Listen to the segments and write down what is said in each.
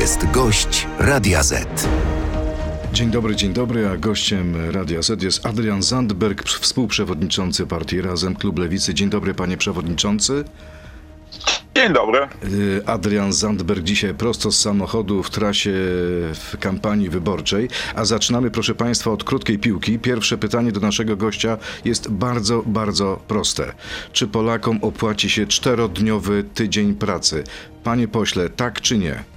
jest gość Radia Z. Dzień dobry, dzień dobry, a gościem Radia Z jest Adrian Zandberg, współprzewodniczący partii Razem, Klub Lewicy. Dzień dobry, panie przewodniczący. Dzień dobry. Y, Adrian Zandberg dzisiaj prosto z samochodu w trasie w kampanii wyborczej, a zaczynamy proszę Państwa od krótkiej piłki. Pierwsze pytanie do naszego gościa jest bardzo, bardzo proste. Czy Polakom opłaci się czterodniowy tydzień pracy? Panie pośle, tak czy nie?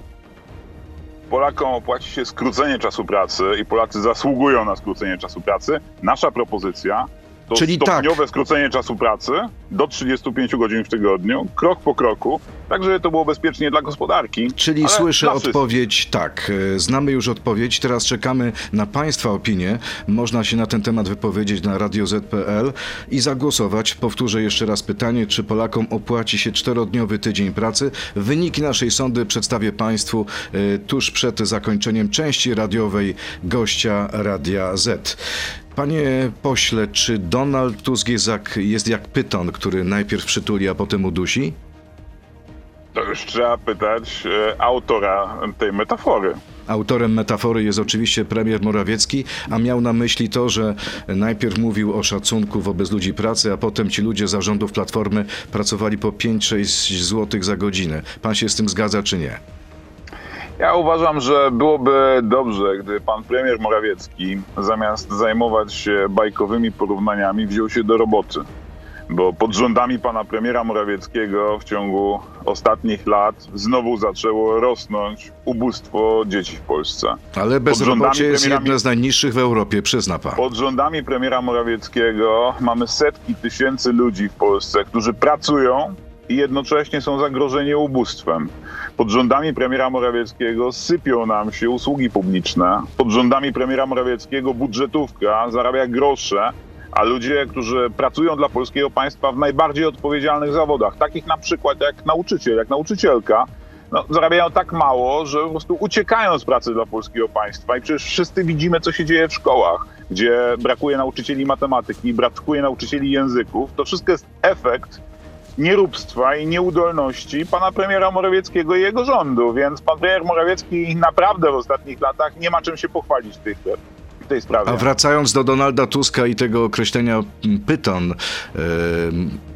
Polakom opłaci się skrócenie czasu pracy i Polacy zasługują na skrócenie czasu pracy. Nasza propozycja to Czyli tak. stopniowe skrócenie czasu pracy do 35 godzin w tygodniu, krok po kroku, tak żeby to było bezpiecznie dla gospodarki. Czyli słyszę odpowiedź tak. E, Znamy już odpowiedź, teraz czekamy na Państwa opinię. Można się na ten temat wypowiedzieć na radioz.pl i zagłosować. Powtórzę jeszcze raz pytanie, czy Polakom opłaci się czterodniowy tydzień pracy? Wyniki naszej sądy przedstawię Państwu e, tuż przed zakończeniem części radiowej gościa Radia Z. Panie pośle, czy Donald Tusk jest jak, jest jak pyton, który najpierw przytuli, a potem udusi? To już trzeba pytać e, autora tej metafory. Autorem metafory jest oczywiście premier Morawiecki, a miał na myśli to, że najpierw mówił o szacunku wobec ludzi pracy, a potem ci ludzie zarządów Platformy pracowali po 5-6 zł za godzinę. Pan się z tym zgadza czy nie? Ja uważam, że byłoby dobrze, gdy pan premier Morawiecki zamiast zajmować się bajkowymi porównaniami wziął się do roboty. Bo pod rządami pana premiera Morawieckiego w ciągu ostatnich lat znowu zaczęło rosnąć ubóstwo dzieci w Polsce. Ale bezrobocie jest premiera- jedne z najniższych w Europie, przyzna pan. Pod rządami premiera Morawieckiego mamy setki tysięcy ludzi w Polsce, którzy pracują i jednocześnie są zagrożeni ubóstwem. Pod rządami premiera Morawieckiego sypią nam się usługi publiczne. Pod rządami premiera Morawieckiego budżetówka zarabia grosze, a ludzie, którzy pracują dla polskiego państwa w najbardziej odpowiedzialnych zawodach, takich na przykład jak nauczyciel, jak nauczycielka, no, zarabiają tak mało, że po prostu uciekają z pracy dla polskiego państwa. I przecież wszyscy widzimy, co się dzieje w szkołach, gdzie brakuje nauczycieli matematyki, brakuje nauczycieli języków. To wszystko jest efekt nieróbstwa i nieudolności pana premiera Morawieckiego i jego rządu. Więc pan premier Morawiecki naprawdę w ostatnich latach nie ma czym się pochwalić w tej, w tej sprawie. A wracając do Donalda Tuska i tego określenia mm, pyton, e,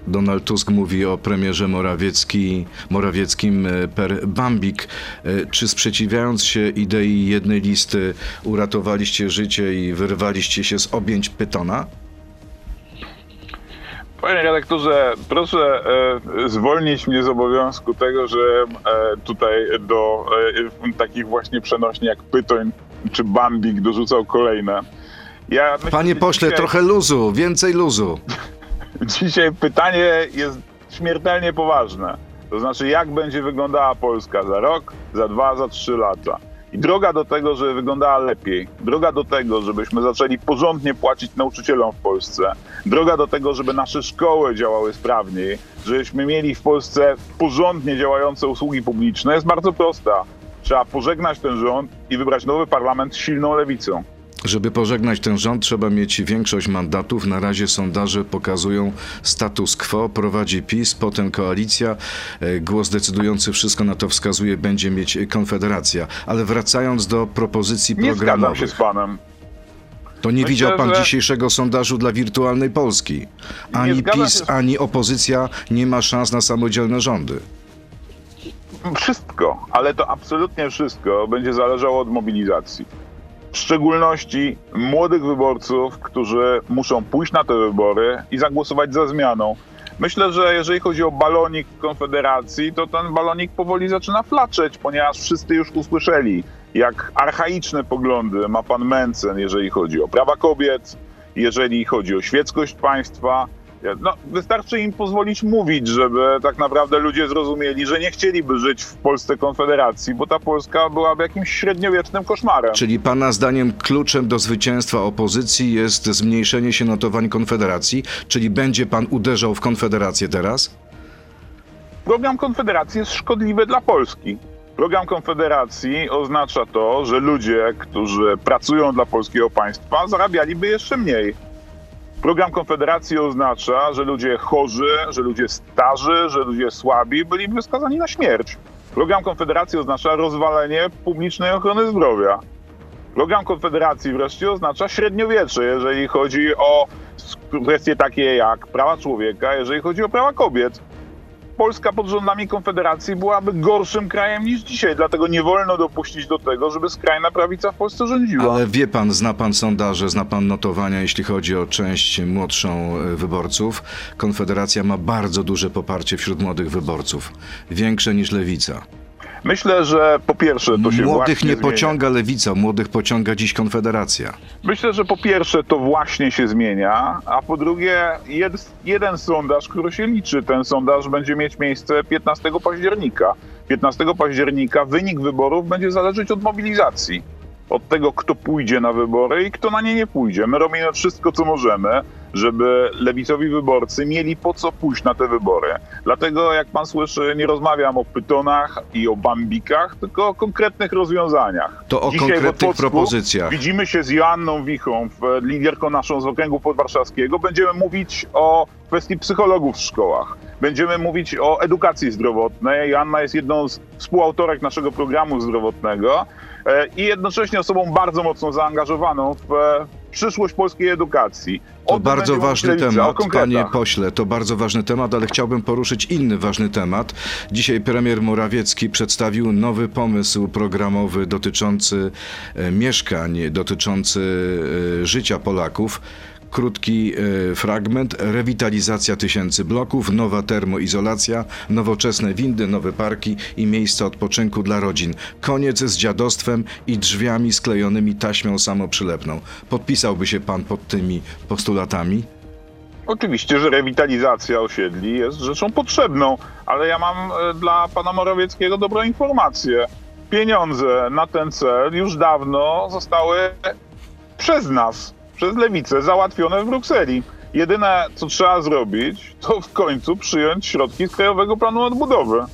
Donald Tusk mówi o premierze Morawiecki, Morawieckim e, per Bambik. E, Czy sprzeciwiając się idei jednej listy uratowaliście życie i wyrwaliście się z objęć pytona? Panie redaktorze, proszę e, zwolnić mnie z obowiązku tego, że e, tutaj do e, takich właśnie przenośni jak Pytoń czy Bambik dorzucał kolejne. Ja myślę, Panie pośle, dzisiaj, trochę luzu, więcej luzu. Dzisiaj pytanie jest śmiertelnie poważne. To znaczy, jak będzie wyglądała Polska za rok, za dwa, za trzy lata. I droga do tego, żeby wyglądała lepiej, droga do tego, żebyśmy zaczęli porządnie płacić nauczycielom w Polsce, droga do tego, żeby nasze szkoły działały sprawniej, żebyśmy mieli w Polsce porządnie działające usługi publiczne, jest bardzo prosta. Trzeba pożegnać ten rząd i wybrać nowy parlament z silną lewicą. Żeby pożegnać ten rząd, trzeba mieć większość mandatów. Na razie sondaże pokazują status quo. Prowadzi PiS, potem koalicja. E, Głos decydujący, wszystko na to wskazuje, będzie mieć Konfederacja. Ale wracając do propozycji Nie zgadzam się programowych, z panem. to nie Myślę, widział pan że- dzisiejszego sondażu dla wirtualnej Polski. Ani PiS, się ani opozycja nie ma szans na samodzielne rządy. Wszystko, ale to absolutnie wszystko będzie zależało od mobilizacji. W szczególności młodych wyborców, którzy muszą pójść na te wybory i zagłosować za zmianą. Myślę, że jeżeli chodzi o balonik Konfederacji, to ten balonik powoli zaczyna flaczeć, ponieważ wszyscy już usłyszeli, jak archaiczne poglądy ma pan Mencen, jeżeli chodzi o prawa kobiet, jeżeli chodzi o świeckość państwa. No, wystarczy im pozwolić mówić, żeby tak naprawdę ludzie zrozumieli, że nie chcieliby żyć w Polsce Konfederacji, bo ta Polska byłaby jakimś średniowiecznym koszmarem. Czyli pana zdaniem kluczem do zwycięstwa opozycji jest zmniejszenie się notowań Konfederacji? Czyli będzie pan uderzał w Konfederację teraz? Program Konfederacji jest szkodliwy dla Polski. Program Konfederacji oznacza to, że ludzie, którzy pracują dla polskiego państwa, zarabialiby jeszcze mniej. Program Konfederacji oznacza, że ludzie chorzy, że ludzie starzy, że ludzie słabi byliby skazani na śmierć. Program Konfederacji oznacza rozwalenie publicznej ochrony zdrowia. Program Konfederacji wreszcie oznacza średniowiecze, jeżeli chodzi o kwestie takie jak prawa człowieka, jeżeli chodzi o prawa kobiet. Polska pod rządami Konfederacji byłaby gorszym krajem niż dzisiaj, dlatego nie wolno dopuścić do tego, żeby skrajna prawica w Polsce rządziła. Ale wie pan, zna pan sondaże, zna pan notowania, jeśli chodzi o część młodszą e, wyborców. Konfederacja ma bardzo duże poparcie wśród młodych wyborców. Większe niż lewica. Myślę, że po pierwsze to się Młodych nie zmienia. pociąga lewica, młodych pociąga dziś Konfederacja. Myślę, że po pierwsze to właśnie się zmienia, a po drugie jed, jeden sondaż, który się liczy, ten sondaż będzie mieć miejsce 15 października. 15 października wynik wyborów będzie zależeć od mobilizacji. Od tego, kto pójdzie na wybory i kto na nie nie pójdzie. My robimy wszystko, co możemy, żeby lewicowi wyborcy mieli po co pójść na te wybory. Dlatego, jak pan słyszy, nie rozmawiam o pytonach i o bambikach, tylko o konkretnych rozwiązaniach. To o Dzisiaj konkretnych propozycjach. Widzimy się z Joanną Wichą, liderką naszą z okręgu podwarszawskiego. Będziemy mówić o kwestii psychologów w szkołach. Będziemy mówić o edukacji zdrowotnej. Joanna jest jedną z współautorek naszego programu zdrowotnego i jednocześnie osobą bardzo mocno zaangażowaną w e, przyszłość polskiej edukacji. To bardzo ważny temat, panie pośle, to bardzo ważny temat, ale chciałbym poruszyć inny ważny temat. Dzisiaj premier Morawiecki przedstawił nowy pomysł programowy dotyczący e, mieszkań, dotyczący e, życia Polaków. Krótki e, fragment. Rewitalizacja tysięcy bloków, nowa termoizolacja, nowoczesne windy, nowe parki i miejsca odpoczynku dla rodzin. Koniec z dziadostwem i drzwiami sklejonymi taśmą samoprzylepną. Podpisałby się pan pod tymi postulatami? Oczywiście, że rewitalizacja osiedli jest rzeczą potrzebną, ale ja mam e, dla pana Morawieckiego dobrą informację. Pieniądze na ten cel już dawno zostały przez nas, przez lewicę, załatwione w Brukseli. Jedyne, co trzeba zrobić, to w końcu przyjąć środki z Krajowego Planu Odbudowy.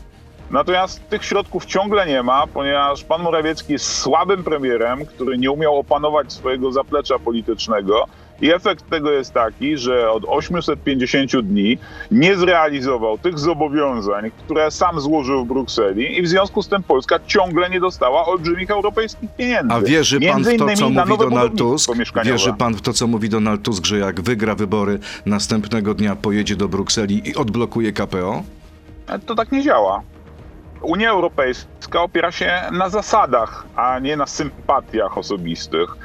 Natomiast tych środków ciągle nie ma, ponieważ pan Morawiecki jest słabym premierem, który nie umiał opanować swojego zaplecza politycznego. I efekt tego jest taki, że od 850 dni nie zrealizował tych zobowiązań, które sam złożył w Brukseli i w związku z tym Polska ciągle nie dostała olbrzymich europejskich pieniędzy. A wierzy pan Między w to, co mówi Donald Tusk? Wierzy pan w to, co mówi Donald Tusk, że jak wygra wybory, następnego dnia pojedzie do Brukseli i odblokuje KPO? To tak nie działa. Unia Europejska opiera się na zasadach, a nie na sympatiach osobistych.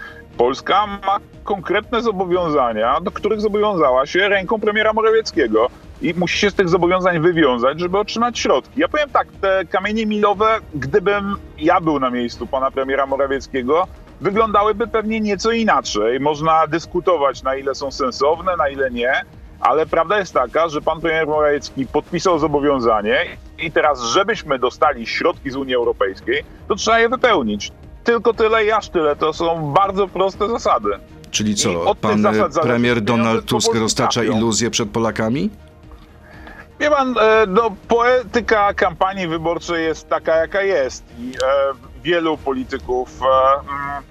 Polska ma konkretne zobowiązania, do których zobowiązała się ręką premiera Morawieckiego i musi się z tych zobowiązań wywiązać, żeby otrzymać środki. Ja powiem tak, te kamienie milowe, gdybym ja był na miejscu pana premiera Morawieckiego, wyglądałyby pewnie nieco inaczej. Można dyskutować, na ile są sensowne, na ile nie, ale prawda jest taka, że pan premier Morawiecki podpisał zobowiązanie i teraz, żebyśmy dostali środki z Unii Europejskiej, to trzeba je wypełnić. Tylko tyle i aż tyle. To są bardzo proste zasady. Czyli co, pan zależy, premier Donald Tusk roztacza iluzje przed Polakami? Wie pan, e, no, poetyka kampanii wyborczej jest taka, jaka jest. I e, wielu polityków e, mm,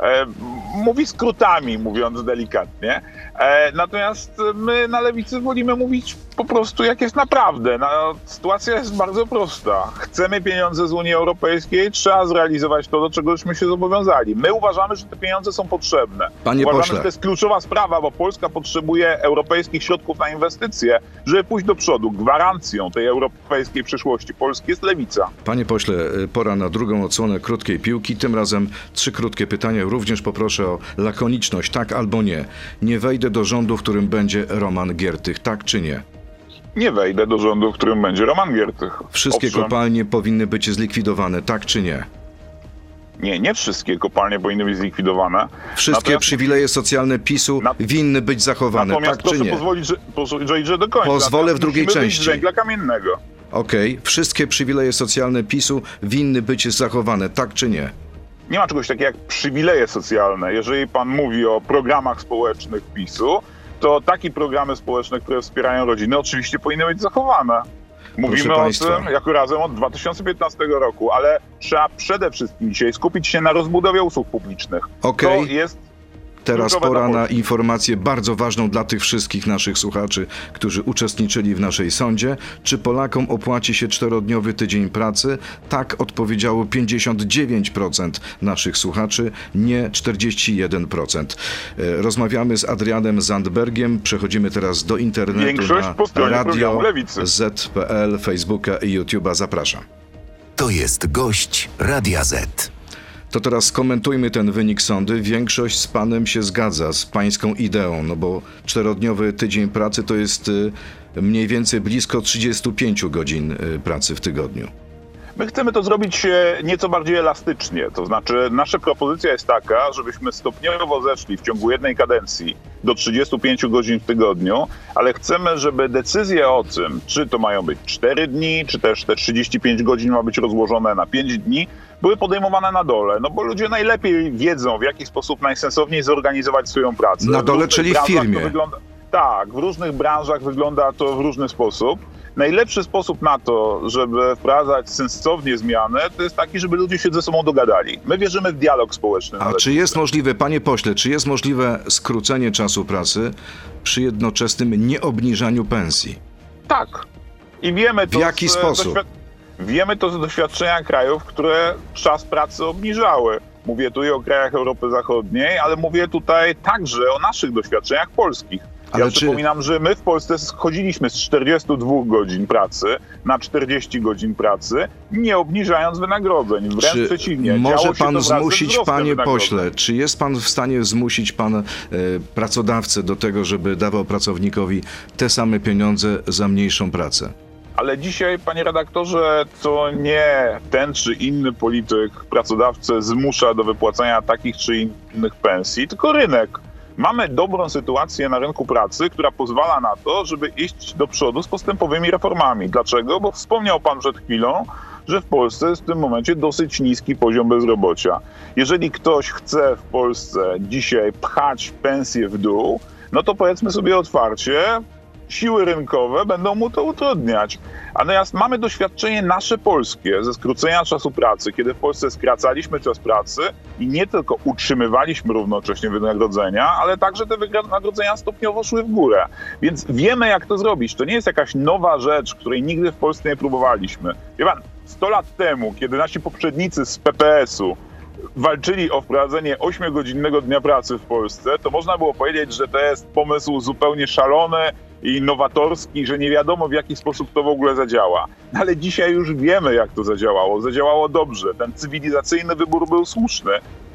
e, mówi skrótami, mówiąc delikatnie. E, natomiast my na lewicy wolimy mówić po prostu, jak jest naprawdę. No, sytuacja jest bardzo prosta. Chcemy pieniądze z Unii Europejskiej, trzeba zrealizować to, do czegośmy się zobowiązali. My uważamy, że te pieniądze są potrzebne. Panie uważamy, pośle. że to jest kluczowa sprawa, bo Polska potrzebuje europejskich środków na inwestycje, żeby pójść do przodu. Gwarancją tej europejskiej przyszłości Polski jest lewica. Panie pośle, y, pora na drugą odsłonę krótkiej piłki. Tym razem trzy krótkie pytania. Również poproszę o lakoniczność, tak albo nie. Nie wejdę do rządu, w którym będzie Roman Giertych, tak czy nie? Nie wejdę do rządu, w którym będzie Roman Giertych. Wszystkie Owszem, kopalnie powinny być zlikwidowane, tak czy nie? Nie, nie wszystkie kopalnie powinny być zlikwidowane. Wszystkie Natomiast- przywileje socjalne PiSu Na- winny być zachowane, Natomiast tak czy nie? pozwolić, że, pozwolić, że do końca. Pozwolę w drugiej części. Węgla kamiennego. Okej, wszystkie przywileje socjalne PiSu winny być zachowane, tak czy nie? Nie ma czegoś takiego jak przywileje socjalne. Jeżeli pan mówi o programach społecznych PiSu, to takie programy społeczne, które wspierają rodziny, oczywiście powinny być zachowane. Mówimy Proszę o państwa. tym jako razem od 2015 roku, ale trzeba przede wszystkim dzisiaj skupić się na rozbudowie usług publicznych. Okej. To jest Teraz pora na informację bardzo ważną dla tych wszystkich naszych słuchaczy, którzy uczestniczyli w naszej sądzie. Czy Polakom opłaci się czterodniowy tydzień pracy? Tak odpowiedziało 59% naszych słuchaczy, nie 41%. E, Rozmawiamy z Adrianem Zandbergiem. Przechodzimy teraz do internetu Większość na po stronie radio. ZPL, Facebooka i YouTube'a. Zapraszam. To jest gość Radia Z. To teraz skomentujmy ten wynik sądy. Większość z panem się zgadza, z pańską ideą, no bo czterodniowy tydzień pracy to jest y, mniej więcej blisko 35 godzin y, pracy w tygodniu. My chcemy to zrobić e, nieco bardziej elastycznie. To znaczy, nasza propozycja jest taka, żebyśmy stopniowo zeszli w ciągu jednej kadencji do 35 godzin w tygodniu, ale chcemy, żeby decyzje o tym, czy to mają być 4 dni, czy też te 35 godzin ma być rozłożone na 5 dni, były podejmowane na dole. No bo ludzie najlepiej wiedzą, w jaki sposób najsensowniej zorganizować swoją pracę. Na dole, czyli w firmie. Wygląda... Tak, w różnych branżach wygląda to w różny sposób. Najlepszy sposób na to, żeby wprowadzać sensownie zmiany, to jest taki, żeby ludzie się ze sobą dogadali. My wierzymy w dialog społeczny. A czy jest możliwe, panie pośle, czy jest możliwe skrócenie czasu pracy przy jednoczesnym nieobniżaniu pensji? Tak. I wiemy to W jaki z, sposób? Wiemy to z doświadczenia krajów, które czas pracy obniżały. Mówię tu i o krajach Europy Zachodniej, ale mówię tutaj także o naszych doświadczeniach polskich. Ale ja czy- przypominam, że my w Polsce schodziliśmy z 42 godzin pracy na 40 godzin pracy, nie obniżając wynagrodzeń. Wręcz Czy przeciwnie. może pan zmusić, panie pośle, czy jest pan w stanie zmusić pan e, pracodawcę do tego, żeby dawał pracownikowi te same pieniądze za mniejszą pracę? Ale dzisiaj, panie redaktorze, to nie ten czy inny polityk pracodawcę zmusza do wypłacania takich czy innych pensji, tylko rynek. Mamy dobrą sytuację na rynku pracy, która pozwala na to, żeby iść do przodu z postępowymi reformami. Dlaczego? Bo wspomniał pan przed chwilą, że w Polsce jest w tym momencie dosyć niski poziom bezrobocia. Jeżeli ktoś chce w Polsce dzisiaj pchać pensję w dół, no to powiedzmy sobie otwarcie, siły rynkowe będą mu to utrudniać. Natomiast mamy doświadczenie nasze polskie ze skrócenia czasu pracy, kiedy w Polsce skracaliśmy czas pracy i nie tylko utrzymywaliśmy równocześnie wynagrodzenia, ale także te wynagrodzenia stopniowo szły w górę. Więc wiemy, jak to zrobić. To nie jest jakaś nowa rzecz, której nigdy w Polsce nie próbowaliśmy. Wie pan, 100 lat temu, kiedy nasi poprzednicy z PPS-u walczyli o wprowadzenie 8-godzinnego dnia pracy w Polsce, to można było powiedzieć, że to jest pomysł zupełnie szalony i nowatorski, że nie wiadomo w jaki sposób to w ogóle zadziała. Ale dzisiaj już wiemy, jak to zadziałało. Zadziałało dobrze. Ten cywilizacyjny wybór był słuszny.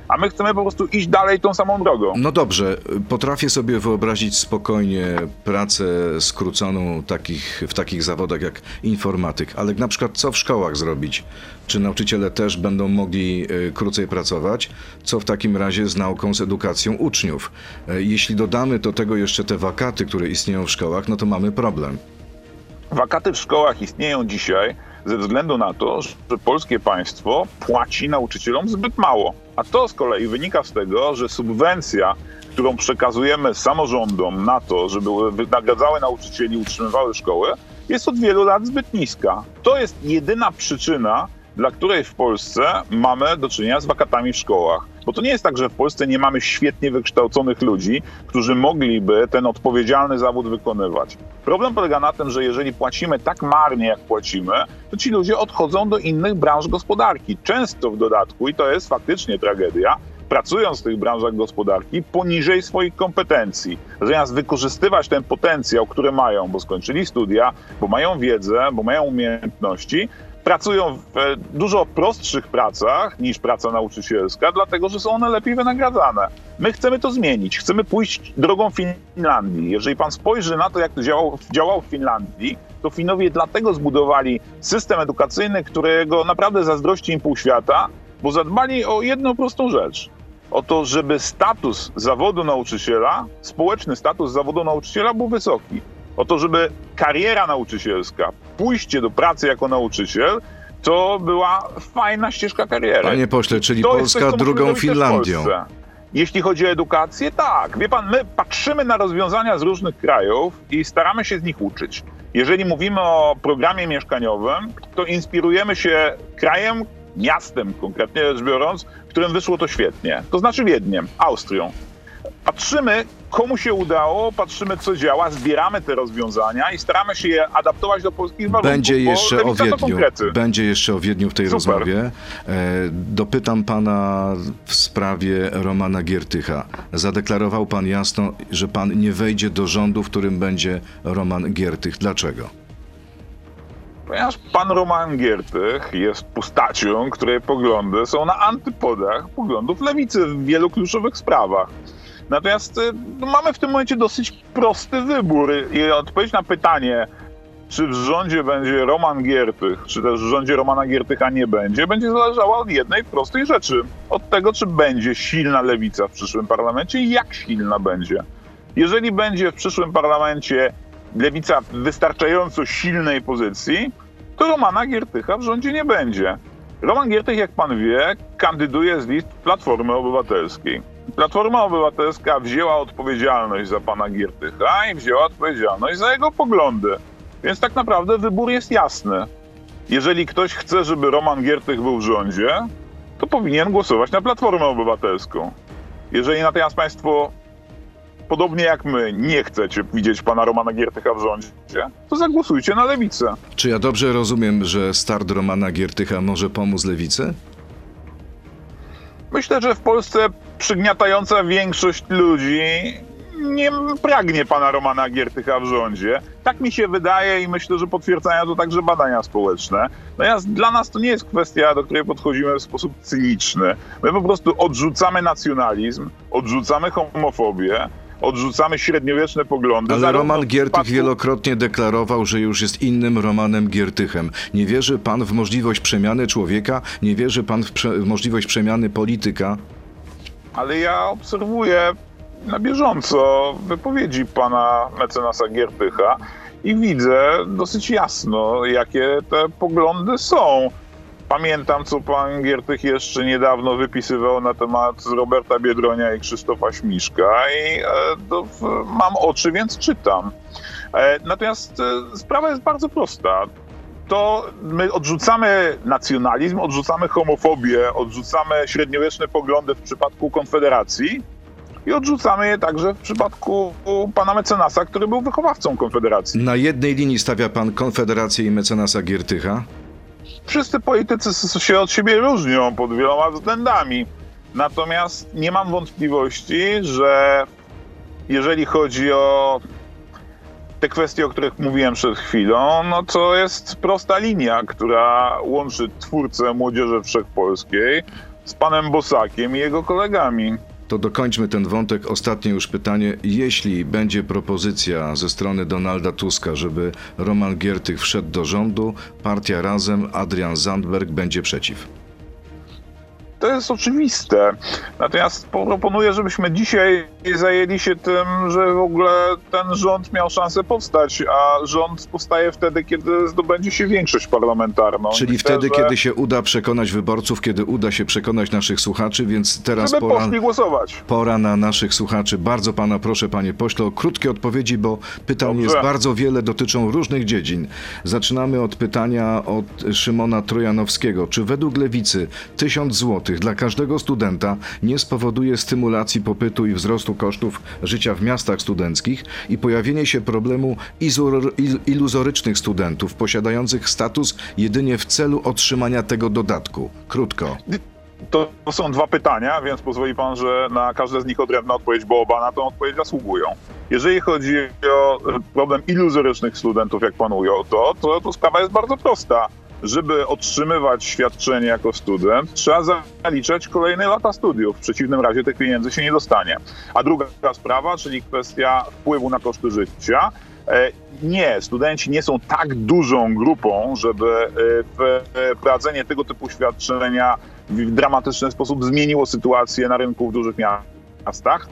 A my chcemy po prostu iść dalej tą samą drogą. No dobrze, potrafię sobie wyobrazić spokojnie pracę skróconą takich, w takich zawodach jak informatyk, ale na przykład co w szkołach zrobić? Czy nauczyciele też będą mogli e, krócej pracować? Co w takim razie z nauką, z edukacją uczniów? E, Jeśli dodamy do tego jeszcze te wakaty, które istnieją w szkołach, no to mamy problem. Wakaty w szkołach istnieją dzisiaj ze względu na to, że polskie państwo płaci nauczycielom zbyt mało. A to z kolei wynika z tego, że subwencja, którą przekazujemy samorządom na to, żeby wynagradzały nauczycieli, utrzymywały szkoły, jest od wielu lat zbyt niska. To jest jedyna przyczyna, dla której w Polsce mamy do czynienia z wakatami w szkołach. Bo to nie jest tak, że w Polsce nie mamy świetnie wykształconych ludzi, którzy mogliby ten odpowiedzialny zawód wykonywać. Problem polega na tym, że jeżeli płacimy tak marnie, jak płacimy, to ci ludzie odchodzą do innych branż gospodarki. Często w dodatku, i to jest faktycznie tragedia, pracując w tych branżach gospodarki poniżej swoich kompetencji. Zamiast wykorzystywać ten potencjał, który mają, bo skończyli studia, bo mają wiedzę, bo mają umiejętności, pracują w e, dużo prostszych pracach niż praca nauczycielska, dlatego że są one lepiej wynagradzane. My chcemy to zmienić. Chcemy pójść drogą Finlandii. Jeżeli pan spojrzy na to, jak to działało, w Finlandii, to Finowie dlatego zbudowali system edukacyjny, którego naprawdę zazdrości im pół świata, bo zadbali o jedną prostą rzecz. O to, żeby status zawodu nauczyciela, społeczny status zawodu nauczyciela był wysoki. O to, żeby kariera nauczycielska, pójście do pracy jako nauczyciel, to była fajna ścieżka kariery. Panie pośle, czyli To Polska coś, drugą Finlandią. Jeśli chodzi o edukację, tak. Wie pan, my patrzymy na rozwiązania z różnych krajów i staramy się z nich uczyć. Jeżeli mówimy o programie mieszkaniowym, to inspirujemy się krajem, miastem konkretnie rzecz biorąc, w którym wyszło to świetnie. To znaczy Wiedniem, Austrią. Patrzymy, komu się udało, patrzymy, co działa, zbieramy te rozwiązania i staramy się je adaptować do polskich warunków. Będzie jeszcze o Wiedniu. Będzie jeszcze o Wiedniu w tej Super. rozmowie. E, dopytam pana w sprawie Romana Giertycha. Zadeklarował pan jasno, że pan nie wejdzie do rządu, w którym będzie Roman Giertych. Dlaczego? Ponieważ pan Roman Giertych jest postacią, której poglądy są na antypodach poglądów lewicy w wielu kluczowych sprawach. Natomiast y, no, mamy w tym momencie dosyć prosty wybór i odpowiedź na pytanie, czy w rządzie będzie Roman Giertych, czy też w rządzie Romana Giertycha nie będzie, będzie zależała od jednej prostej rzeczy. Od tego, czy będzie silna lewica w przyszłym parlamencie i jak silna będzie. Jeżeli będzie w przyszłym parlamencie lewica w wystarczająco silnej pozycji, to Romana Giertycha w rządzie nie będzie. Roman Giertych, jak pan wie, kandyduje z list Platformy Obywatelskiej. Platforma Obywatelska wzięła odpowiedzialność za pana Giertycha i wzięła odpowiedzialność za jego poglądy. Więc tak naprawdę wybór jest jasny. Jeżeli ktoś chce, żeby Roman Giertych był w rządzie, to powinien głosować na Platformę Obywatelską. Jeżeli natomiast państwo podobnie jak my, nie chcecie widzieć pana Romana Giertycha w rządzie, to zagłosujcie na lewicę. Czy ja dobrze rozumiem, że start Romana Giertycha może pomóc lewicy? Myślę, że w Polsce przygniatająca większość ludzi nie pragnie pana Romana Giertycha w rządzie. Tak mi się wydaje i myślę, że potwierdzają to także badania społeczne. Natomiast dla nas to nie jest kwestia, do której podchodzimy w sposób cyniczny. My po prostu odrzucamy nacjonalizm, odrzucamy homofobię, odrzucamy średniowieczne poglądy. Ale Roman Giertych przypadku- wielokrotnie deklarował, że już jest innym Romanem Giertychem. Nie wierzy pan w możliwość przemiany człowieka? Nie wierzy pan w, prze- w możliwość przemiany polityka? ale ja obserwuję na bieżąco wypowiedzi pana mecenasa Giertycha i widzę dosyć jasno, jakie te poglądy są. Pamiętam, co pan Giertych jeszcze niedawno wypisywał na temat Roberta Biedronia i Krzysztofa Śmiszka i e, to, mam oczy, więc czytam. E, natomiast e, sprawa jest bardzo prosta to my odrzucamy nacjonalizm, odrzucamy homofobię, odrzucamy średniowieczne poglądy w przypadku Konfederacji i odrzucamy je także w przypadku pana mecenasa, który był wychowawcą Konfederacji. Na jednej linii stawia pan Konfederację i mecenasa Giertycha. Wszyscy politycy się od siebie różnią pod wieloma względami. Natomiast nie mam wątpliwości, że jeżeli chodzi o te kwestie, o których mówiłem przed chwilą, no to jest prosta linia, która łączy twórcę Młodzieży Wszechpolskiej z panem Bosakiem i jego kolegami. To dokończmy ten wątek. Ostatnie już pytanie. Jeśli będzie propozycja ze strony Donalda Tuska, żeby Roman Giertych wszedł do rządu, partia Razem, Adrian Zandberg będzie przeciw. To jest oczywiste. Natomiast proponuję, żebyśmy dzisiaj zajęli się tym, że w ogóle ten rząd miał szansę powstać, a rząd powstaje wtedy, kiedy zdobędzie się większość parlamentarną. Czyli Myślę, wtedy, że- kiedy się uda przekonać wyborców, kiedy uda się przekonać naszych słuchaczy, więc teraz Żeby pora, głosować. pora na naszych słuchaczy. Bardzo pana proszę, panie pośle, o krótkie odpowiedzi, bo pytań Dobrze. jest bardzo wiele, dotyczą różnych dziedzin. Zaczynamy od pytania od Szymona Trojanowskiego. Czy według Lewicy 1000 zł dla każdego studenta nie spowoduje stymulacji popytu i wzrostu kosztów życia w miastach studenckich i pojawienie się problemu iluzorycznych studentów posiadających status jedynie w celu otrzymania tego dodatku? Krótko. To są dwa pytania, więc pozwoli pan, że na każde z nich odrębna odpowiedź, bo oba na tą odpowiedź zasługują. Jeżeli chodzi o problem iluzorycznych studentów, jak pan ujął to, to, to sprawa jest bardzo prosta. Żeby otrzymywać świadczenie jako student, trzeba zaliczać kolejne lata studiów. W przeciwnym razie tych pieniędzy się nie dostanie. A druga sprawa, czyli kwestia wpływu na koszty życia. E, Nie, studenci nie są tak dużą grupą, żeby e, wprowadzenie tego typu świadczenia w dramatyczny sposób zmieniło sytuację na rynku w dużych miastach,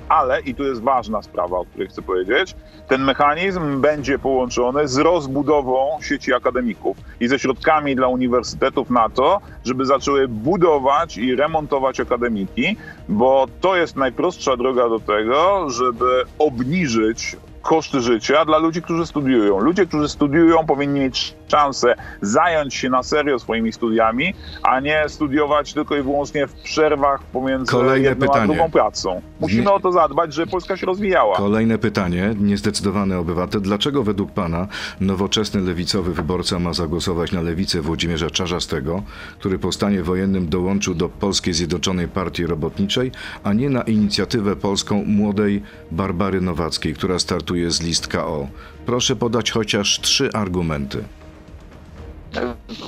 ale i tu jest ważna sprawa, o której chcę powiedzieć, ten mechanizm będzie połączony z rozbudową sieci akademików i ze środkami dla uniwersytetów na to, żeby zaczęły budować i remontować akademiki, bo to jest najprostsza droga do tego, żeby obniżyć koszty życia dla ludzi, którzy studiują. Ludzie, którzy studiują, powinni mieć szansę zająć się na serio swoimi studiami, a nie studiować tylko i wyłącznie w przerwach pomiędzy Kolejne jedną pytanie. a drugą pracą. Musimy Nie- o to zadbać, żeby Polska się rozwijała. Kolejne pytanie, niezdecydowany obywatel. Dlaczego według pana nowoczesny lewicowy wyborca ma zagłosować na lewicę Włodzimierza Czarzastego, który po stanie wojennym dołączył do Polskiej Zjednoczonej Partii Robotniczej, a nie na inicjatywę polską młodej Barbary Nowackiej, która startuje z list KO? Proszę podać chociaż trzy argumenty.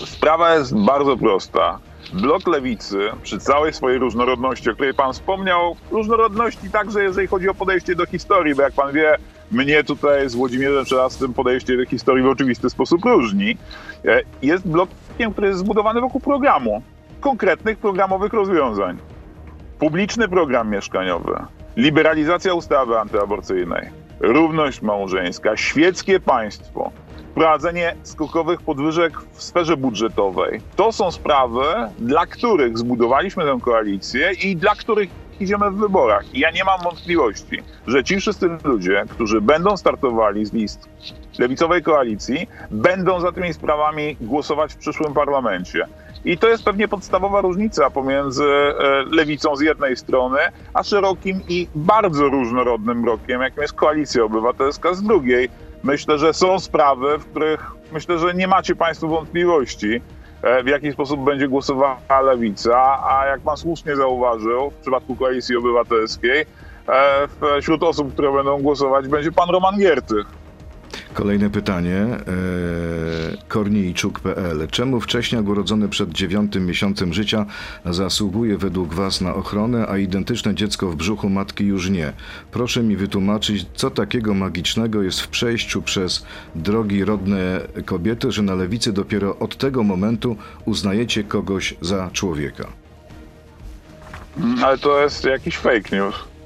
Sprawa jest bardzo prosta. Blok lewicy, przy całej swojej różnorodności, o której pan wspomniał, różnorodności także jeżeli chodzi o podejście do historii, bo jak pan wie, mnie tutaj z Włodzimierzem Czerzastym podejście do historii w oczywisty sposób różni, e, jest blokiem, który jest zbudowany wokół programu, konkretnych programowych rozwiązań. Publiczny program mieszkaniowy, liberalizacja ustawy antyaborcyjnej, równość małżeńska, świeckie państwo, wprowadzenie skokowych podwyżek w sferze budżetowej. To są sprawy, dla których zbudowaliśmy tę koalicję i dla których idziemy w wyborach. I ja nie mam wątpliwości, że ci wszyscy ludzie, którzy będą startowali z list lewicowej koalicji, będą za tymi sprawami głosować w przyszłym parlamencie. I to jest pewnie podstawowa różnica pomiędzy e, lewicą z jednej strony, a szerokim i bardzo różnorodnym blokiem, jakim jest koalicja obywatelska z drugiej. Myślę, że są sprawy, w których myślę, że nie macie Państwo wątpliwości, e, w jaki sposób będzie głosowała lewica, a jak Pan słusznie zauważył, w przypadku koalicji obywatelskiej, e, wśród osób, które będą głosować, będzie Pan Roman Giertych. Kolejne pytanie. E, Korniejczuk.pl. Czemu wcześniak urodzony przed dziewiątym miesiącem życia zasługuje według Was na ochronę, a identyczne dziecko w brzuchu matki już nie? Proszę mi wytłumaczyć, co takiego magicznego jest w przejściu przez drogi rodne kobiety, że na lewicy dopiero od tego momentu uznajecie kogoś za człowieka. Ale to jest jakiś fake news.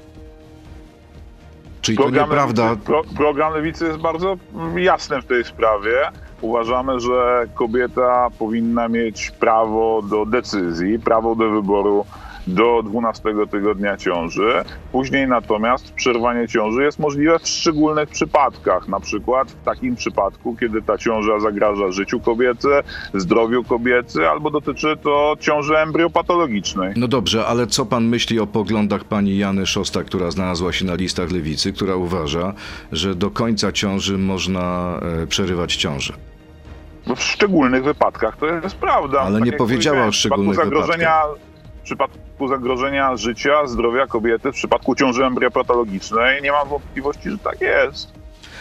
Czyli to nieprawda. Lewicy, pro, program Lewicy jest bardzo jasny w tej sprawie. Uważamy, że kobieta powinna mieć prawo do decyzji, prawo do wyboru do 12 tygodnia ciąży. Później natomiast przerwanie ciąży jest możliwe w szczególnych przypadkach, na przykład w takim przypadku, kiedy ta ciąża zagraża życiu kobiety, zdrowiu kobiety, albo dotyczy to ciąży embriopatologicznej. No dobrze, ale co pan myśli o poglądach pani Jany Szosta, która znalazła się na listach lewicy, która uważa, że do końca ciąży można e, przerywać ciążę? W szczególnych wypadkach to jest prawda. Ale Tak nie powiedziała o szczególnych zagrożenia, W przypadku zagrożenia życia, zdrowia kobiety, w przypadku ciąży embriopatologicznej nie mam wątpliwości, że tak jest.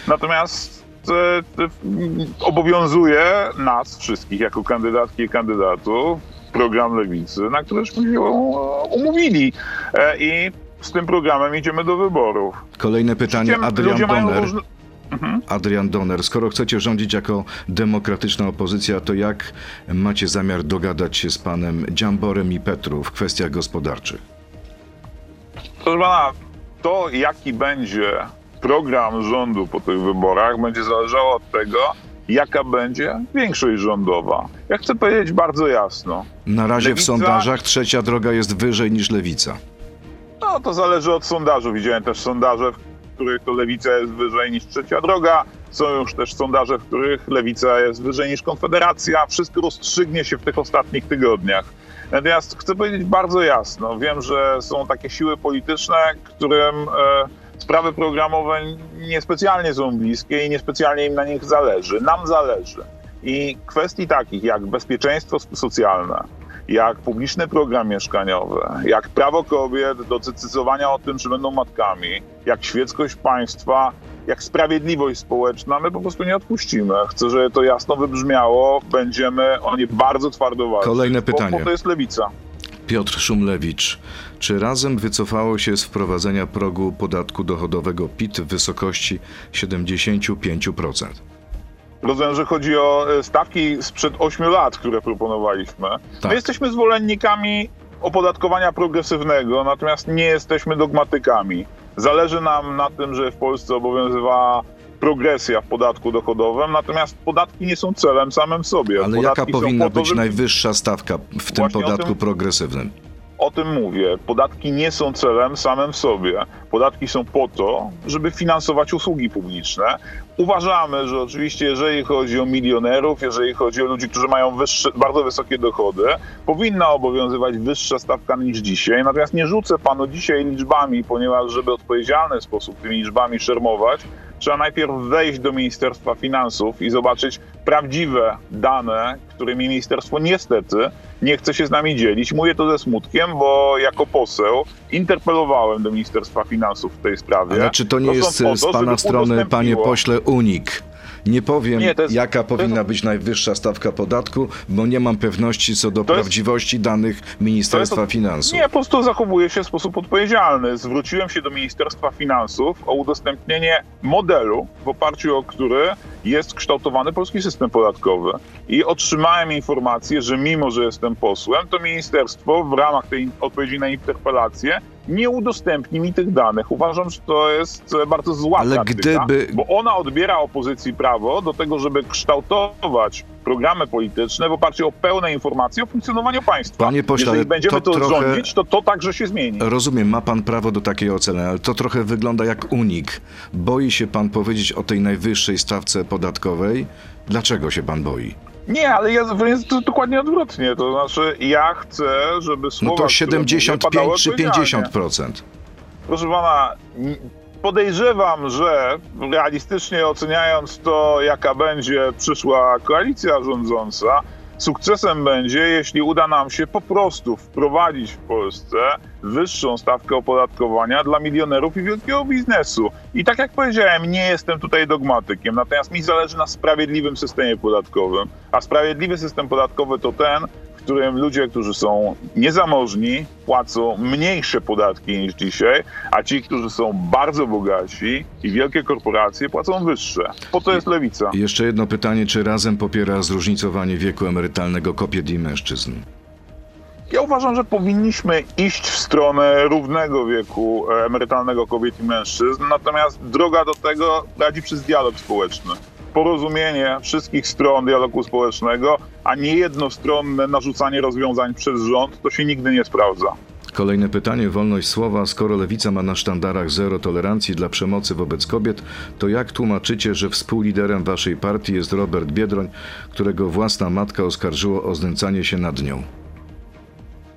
Natomiast e, e, obowiązuje nas wszystkich jako kandydatki i kandydatów program Lewicy, na któryśmy się umówili. E, I z tym programem idziemy do wyborów. Kolejne pytanie, Adrian ludzie mają Różne- Adrian Donner, skoro chcecie rządzić jako demokratyczna opozycja, to jak macie zamiar dogadać się z panem Dziamborem i Petru w kwestiach gospodarczych? Proszę pana, to jaki będzie program rządu po tych wyborach będzie zależało od tego, jaka będzie większość rządowa. Ja chcę powiedzieć bardzo jasno. Na razie w Lewica- sondażach trzecia droga jest wyżej niż lewica. No to zależy od sondażu. Widziałem też sondaże, w których to lewica jest wyżej niż trzecia droga. Są już też sondaże, w których lewica jest wyżej niż konfederacja. Wszystko rozstrzygnie się w tych ostatnich tygodniach. Natomiast chcę powiedzieć bardzo jasno. Wiem, że są takie siły polityczne, którym e, sprawy programowe niespecjalnie są bliskie i niespecjalnie im na nich zależy. Nam zależy. I kwestii takich jak bezpieczeństwo socjalne, jak publiczny program mieszkaniowy, jak prawo kobiet do decydowania o tym, czy będą matkami, jak świeckość państwa, jak sprawiedliwość społeczna, my po prostu nie odpuścimy. Chcę, żeby to jasno wybrzmiało. Będziemy o nie bardzo twardo walczyć. Kolejne Bo, pytanie. bo to jest lewica. Piotr Szumlewicz. Czy razem wycofało się z wprowadzenia progu podatku dochodowego PIT w wysokości 75%? Rozumiem, że chodzi o e, stawki sprzed 8 lat, które proponowaliśmy. Tak. My jesteśmy zwolennikami opodatkowania progresywnego, natomiast nie jesteśmy dogmatykami. Zależy nam na tym, że w Polsce obowiązywała progresja w podatku dochodowym, natomiast podatki nie są celem samym sobie. Ale podatki jaka powinna po to, być żeby- najwyższa stawka w tym Właśnie podatku tym- progresywnym? O tym mówię. Podatki nie są celem samym w sobie. Podatki są po to, żeby finansować usługi publiczne. Uważamy, że oczywiście, jeżeli chodzi o milionerów, jeżeli chodzi o ludzi, którzy mają wyższe, bardzo wysokie dochody, powinna obowiązywać wyższa stawka niż dzisiaj. Natomiast nie rzucę panu dzisiaj liczbami, ponieważ żeby odpowiedzialny sposób tymi liczbami szermować, trzeba najpierw wejść do Ministerstwa Finansów i zobaczyć prawdziwe dane, którymi ministerstwo niestety nie chce się z nami dzielić. Mówię to ze smutkiem, bo jako poseł interpelowałem do Ministerstwa Finansów w tej sprawie. Ale czy to nie jest Prosząc o z to, pana strony, panie pośle, unik? Nie powiem, Nie, jest- jaka powinna jest- być najwyższa stawka podatku, bo nie mam pewności co do To jest- prawdziwości danych Ministerstwa jest- Finansów. Nie, po prostu zachowuję się w sposób odpowiedzialny. Zwróciłem się do Ministerstwa Finansów o udostępnienie modelu, w oparciu o który jest kształtowany polski system podatkowy. I otrzymałem informację, że mimo, że jestem posłem, to ministerstwo w ramach tej odpowiedzi na interpelację nie udostępni mi tych danych. Uważam, że to jest e, bardzo zła Ale gdyby- bo ona odbiera opozycji prawo do tego, żeby kształtować programy polityczne w oparciu o pełne informacje o funkcjonowaniu państwa. Panie pośle, Jeżeli będziemy to to, trochę- rządzić, to to także się zmieni. Rozumiem, ma pan prawo do takiej oceny, ale to trochę wygląda jak unik. Boi się pan powiedzieć o tej najwyższej stawce podatkowej. Dlaczego się pan boi? Nie, ale ja jest to dokładnie odwrotnie. To znaczy, ja chcę, żeby No słowa, to które mówię, 75 padały czy odpowiedzialnie. 50%? Proszę pana, podejrzewam, że realistycznie oceniając to, jaka będzie przyszła koalicja rządząca, sukcesem będzie, jeśli uda nam się po prostu wprowadzić w Polsce wyższą stawkę opodatkowania dla milionerów i wielkiego biznesu. I tak jak powiedziałem, nie jestem tutaj dogmatykiem, natomiast mi zależy na sprawiedliwym systemie podatkowym. A sprawiedliwy system podatkowy to ten, w którym ludzie, którzy są niezamożni, płacą mniejsze podatki niż dzisiaj, a ci, którzy są bardzo bogaci i wielkie korporacje płacą wyższe. Po to jest lewica. I Jeszcze jedno pytanie, czy razem popiera zróżnicowanie wieku emerytalnego kobiet i mężczyzn? Ja uważam, że powinniśmy iść w stronę równego wieku e, emerytalnego kobiet i mężczyzn, natomiast droga do tego radzi przez dialog społeczny. Porozumienie wszystkich stron dialogu społecznego, a nie jednostronne narzucanie rozwiązań przez rząd, to się nigdy nie sprawdza. Kolejne pytanie, wolność słowa. Skoro lewica ma na sztandarach zero tolerancji dla przemocy wobec kobiet, to jak tłumaczycie, że współliderem waszej partii jest Robert Biedroń, którego własna matka oskarżyła o znęcanie się nad nią?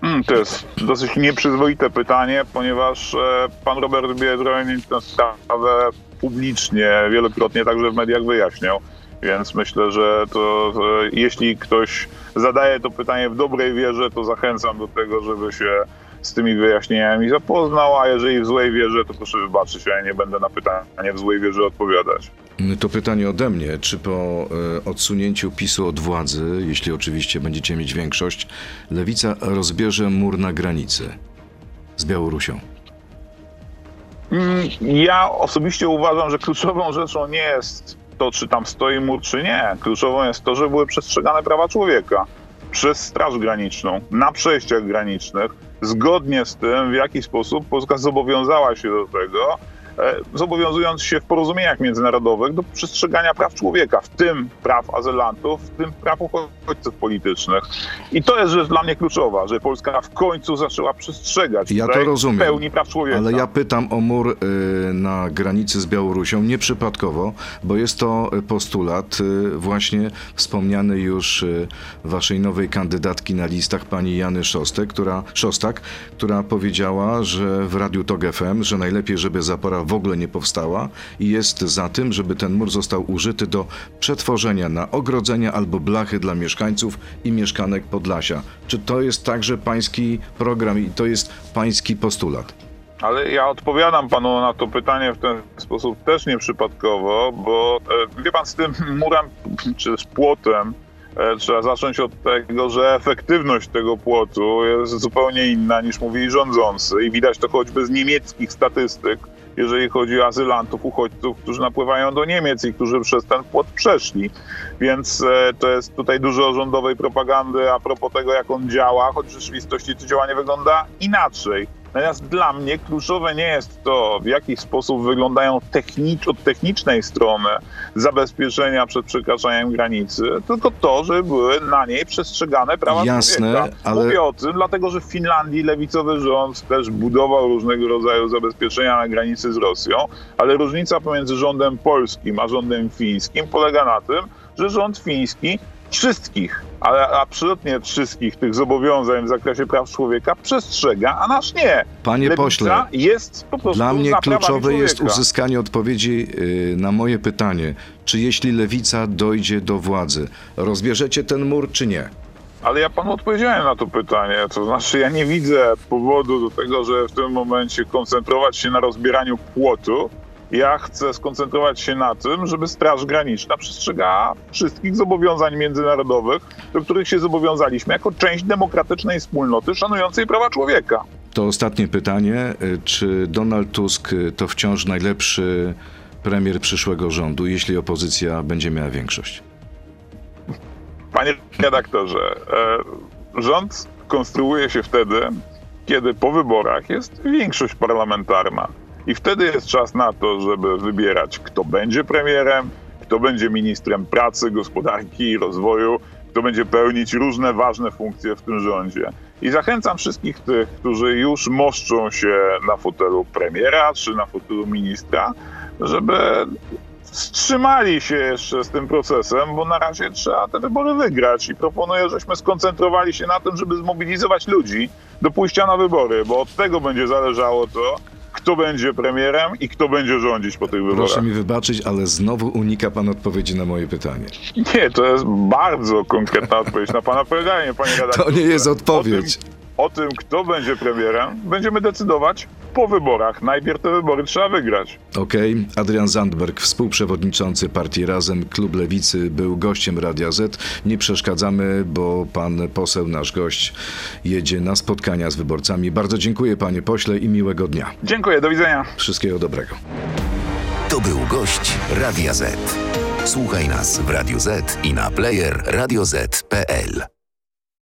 Hmm, to jest dosyć nieprzyzwoite pytanie, ponieważ e, pan Robert Biedroń tę sprawę publicznie wielokrotnie także w mediach wyjaśniał. Więc myślę, że to e, jeśli ktoś zadaje to pytanie w dobrej wierze, to zachęcam do tego, żeby się z tymi wyjaśnieniami zapoznał, a jeżeli w złej wierze, to proszę wybaczyć, ja nie będę na pytanie w złej wierze odpowiadać. To pytanie ode mnie. Czy po e, odsunięciu PiSu od władzy, jeśli oczywiście będziecie mieć większość, lewica rozbierze mur na granicy z Białorusią? Ja osobiście uważam, że kluczową rzeczą nie jest to, czy tam stoi mur, czy nie. Kluczową jest to, że były przestrzegane prawa człowieka przez Straż Graniczną na przejściach granicznych, zgodnie z tym, w jaki sposób Polska zobowiązała się do tego, zobowiązując się w porozumieniach międzynarodowych do przestrzegania praw człowieka, w tym praw azylantów, w tym praw uchodźców politycznych. I to jest rzecz dla mnie kluczowa, że Polska w końcu zaczęła przestrzegać Ja to rozumiem, pełni praw człowieka. Ale ja pytam o mur y, na granicy z Białorusią nieprzypadkowo, bo jest to postulat y, właśnie wspomniany już y, waszej nowej kandydatki na listach, pani Jany Szostek, która, Szostak, która powiedziała, że w Radiu TOG FM, że najlepiej, żeby zapora w ogóle nie powstała i jest za tym, żeby ten mur został użyty do przetworzenia na ogrodzenia albo blachy dla mieszkańców i mieszkanek Podlasia. Czy to jest także pański program i to jest pański postulat? Ale ja odpowiadam panu na to pytanie w ten sposób też nieprzypadkowo, bo e, wie pan, z tym murem czy z płotem e, trzeba zacząć od tego, że efektywność tego płotu jest zupełnie inna niż mówili rządzący i widać to choćby z niemieckich statystyk, jeżeli chodzi o azylantów, uchodźców, którzy napływają do Niemiec i którzy przez ten płot przeszli. Więc e, to jest tutaj dużo rządowej propagandy a propos tego, jak on działa, choć w rzeczywistości to działanie wygląda inaczej. Natomiast dla mnie kluczowe nie jest to, w jaki sposób wyglądają technicz, od technicznej strony zabezpieczenia przed przekraczaniem granicy, tylko to, żeby były na niej przestrzegane prawa Jasne, człowieka. ale- Mówię o tym, dlatego że w Finlandii lewicowy rząd też budował różnego rodzaju zabezpieczenia na granicy z Rosją, ale różnica pomiędzy rządem polskim a rządem fińskim polega na tym, że rząd fiński wszystkich, ale absolutnie wszystkich tych zobowiązań w zakresie praw człowieka przestrzega, a nasz nie. Panie Lewica pośle, jest po prostu Dla mnie kluczowe jest uzyskanie odpowiedzi y, na moje pytanie, czy jeśli lewica dojdzie do władzy, rozbierzecie ten mur, czy nie? Ale ja panu odpowiedziałem na to pytanie. To znaczy, ja nie widzę powodu do tego, że w tym momencie koncentrować się na rozbieraniu płotu. Ja chcę skoncentrować się na tym, żeby Straż Graniczna przestrzegała wszystkich zobowiązań międzynarodowych, do których się zobowiązaliśmy jako część demokratycznej wspólnoty szanującej prawa człowieka. To ostatnie pytanie. Czy Donald Tusk to wciąż najlepszy premier przyszłego rządu, jeśli opozycja będzie miała większość? Panie redaktorze, e, rząd konstruuje się wtedy, kiedy po wyborach jest większość parlamentarna. I wtedy jest czas na to, żeby wybierać, kto będzie premierem, kto będzie ministrem pracy, gospodarki i rozwoju, kto będzie pełnić różne ważne funkcje w tym rządzie. I zachęcam wszystkich tych, którzy już moszczą się na fotelu premiera czy na fotelu ministra, żeby wstrzymali się jeszcze z tym procesem, bo na razie trzeba te wybory wygrać i proponuję, żeśmy skoncentrowali się na tym, żeby zmobilizować ludzi do pójścia na wybory, bo od tego będzie zależało to, kto będzie premierem i kto będzie rządzić po tych wyborach. Proszę mi wybaczyć, ale znowu unika pan odpowiedzi na moje pytanie. Nie, to jest bardzo konkretna odpowiedź na pana pytanie, panie redaktorze. To nie jest odpowiedź. O tym, kto będzie premierem, będziemy decydować po wyborach. Najpierw te wybory trzeba wygrać. Okej, Adrian Zandberg, współprzewodniczący partii Razem, Klub Lewicy, był gościem Radia Z. Nie przeszkadzamy, bo pan poseł, nasz gość, jedzie na spotkania z wyborcami. Bardzo dziękuję panie pośle i miłego dnia. Dziękuję, do widzenia. Wszystkiego dobrego. To był gość Radia Z. Słuchaj nas w Radio Z i na player radioz.pl.